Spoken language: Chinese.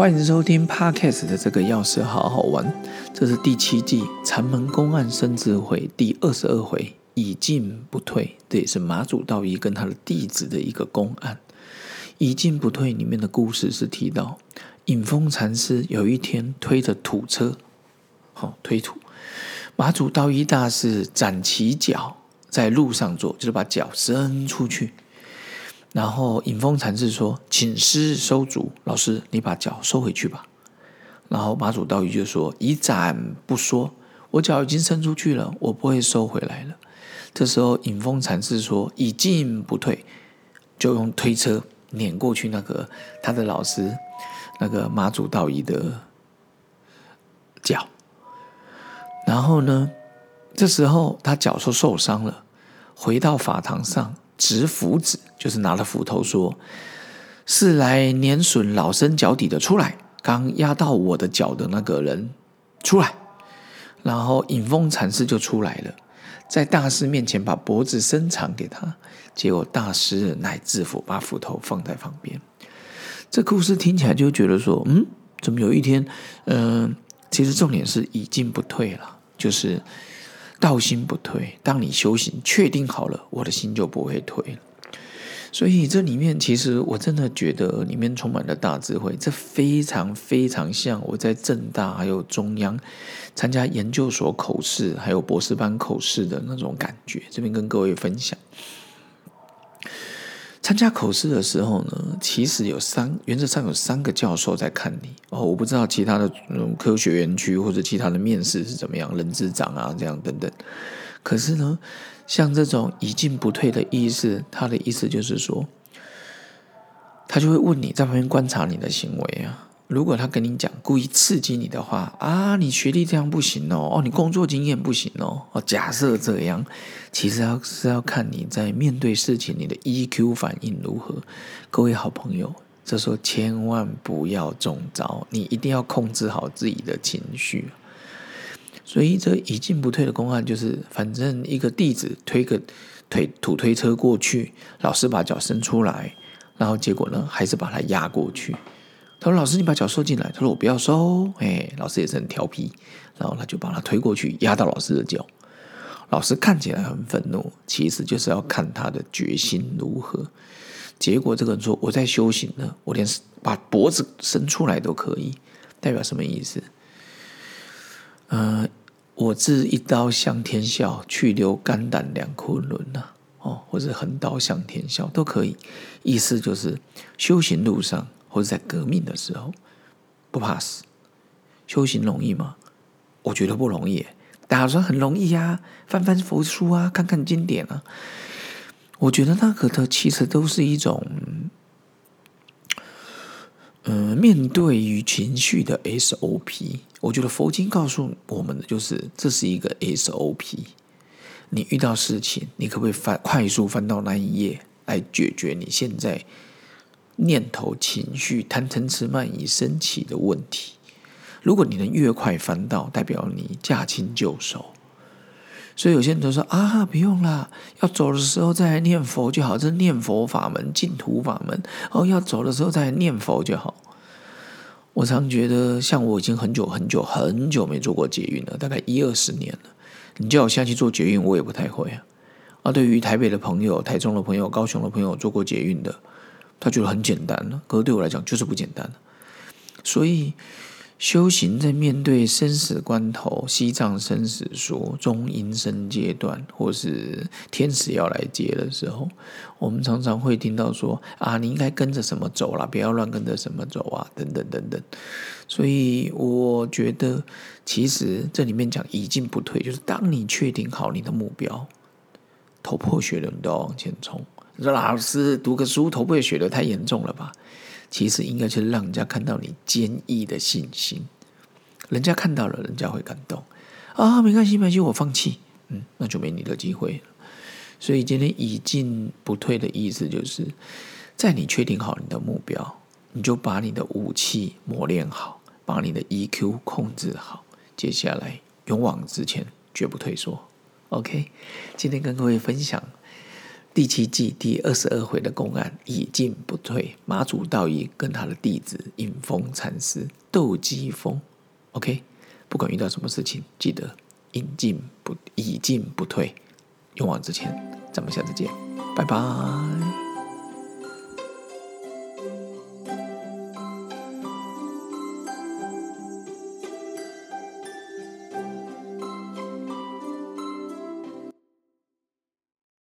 欢迎收听 Podcast 的这个钥匙好好玩，这是第七季禅门公案生智慧第二十二回，已进不退。这也是马祖道一跟他的弟子的一个公案。以进不退里面的故事是提到，隐风禅师有一天推着土车，好推土，马祖道一大师展起脚在路上坐，就是把脚伸出去。然后隐峰禅师说：“请师收足，老师你把脚收回去吧。”然后马祖道一就说：“以展不说，我脚已经伸出去了，我不会收回来了。”这时候隐峰禅师说：“已进不退，就用推车碾过去那个他的老师那个马祖道一的脚。然后呢，这时候他脚受受伤了，回到法堂上。”执斧子，就是拿了斧头说：“是来碾损老僧脚底的，出来！刚压到我的脚的那个人，出来！”然后隐风禅师就出来了，在大师面前把脖子伸长给他，结果大师乃制服，把斧头放在旁边。这故事听起来就觉得说：“嗯，怎么有一天，嗯，其实重点是已经不退了，就是。”道心不退，当你修行确定好了，我的心就不会退了。所以这里面其实我真的觉得里面充满了大智慧，这非常非常像我在正大还有中央参加研究所口试还有博士班口试的那种感觉。这边跟各位分享。参加口试的时候呢，其实有三原则上有三个教授在看你哦。我不知道其他的嗯科学园区或者其他的面试是怎么样，人资长啊这样等等。可是呢，像这种一进不退的意思，他的意思就是说，他就会问你在旁边观察你的行为啊。如果他跟你讲故意刺激你的话啊，你学历这样不行哦，哦，你工作经验不行哦，哦，假设这样，其实要是要看你在面对事情你的 EQ 反应如何。各位好朋友，这时候千万不要中招，你一定要控制好自己的情绪。所以这一进不退的公案就是，反正一个弟子推个推土推车过去，老师把脚伸出来，然后结果呢，还是把他压过去。他说：“老师，你把脚收进来。”他说：“我不要收。”哎，老师也是很调皮，然后他就把他推过去，压到老师的脚。老师看起来很愤怒，其实就是要看他的决心如何。结果这个人说：“我在修行呢，我连把脖子伸出来都可以。”代表什么意思？呃，我自一刀向天笑，去留肝胆两昆仑呐。哦，或者横刀向天笑都可以。意思就是修行路上。或者在革命的时候不怕死，修行容易吗？我觉得不容易。大家说很容易呀，翻翻佛书啊，看看经典啊。我觉得那个的其实都是一种，嗯，面对于情绪的 SOP。我觉得佛经告诉我们的就是，这是一个 SOP。你遇到事情，你可不可以翻快速翻到那一页来解决你现在？念头、情绪、贪嗔痴慢疑升起的问题，如果你能越快翻到，代表你驾轻就熟。所以有些人都说啊，不用啦，要走的时候再来念佛就好，这是念佛法门、净土法门。哦，要走的时候再来念佛就好。我常觉得，像我已经很久很久很久没做过捷运了，大概一二十年了。你叫我下去做捷运，我也不太会啊。啊，对于台北的朋友、台中的朋友、高雄的朋友做过捷运的。他觉得很简单了，可是对我来讲就是不简单所以修行在面对生死关头、西藏生死书、中阴身阶段，或是天使要来接的时候，我们常常会听到说：“啊，你应该跟着什么走啦，不要乱跟着什么走啊，等等等等。”所以我觉得，其实这里面讲已进不退，就是当你确定好你的目标，头破血流你都要往前冲。说老师读个书头破血流太严重了吧？其实应该是让人家看到你坚毅的信心，人家看到了，人家会感动啊！没关系，没关系，我放弃，嗯，那就没你的机会了。所以今天已进不退的意思，就是在你确定好你的目标，你就把你的武器磨练好，把你的 EQ 控制好，接下来勇往直前，绝不退缩。OK，今天跟各位分享。第七季第二十二回的公案已进不退，马祖道义跟他的弟子引风禅师斗鸡风。OK，不管遇到什么事情，记得引进不已进不退，勇往直前。咱们下次见，拜拜。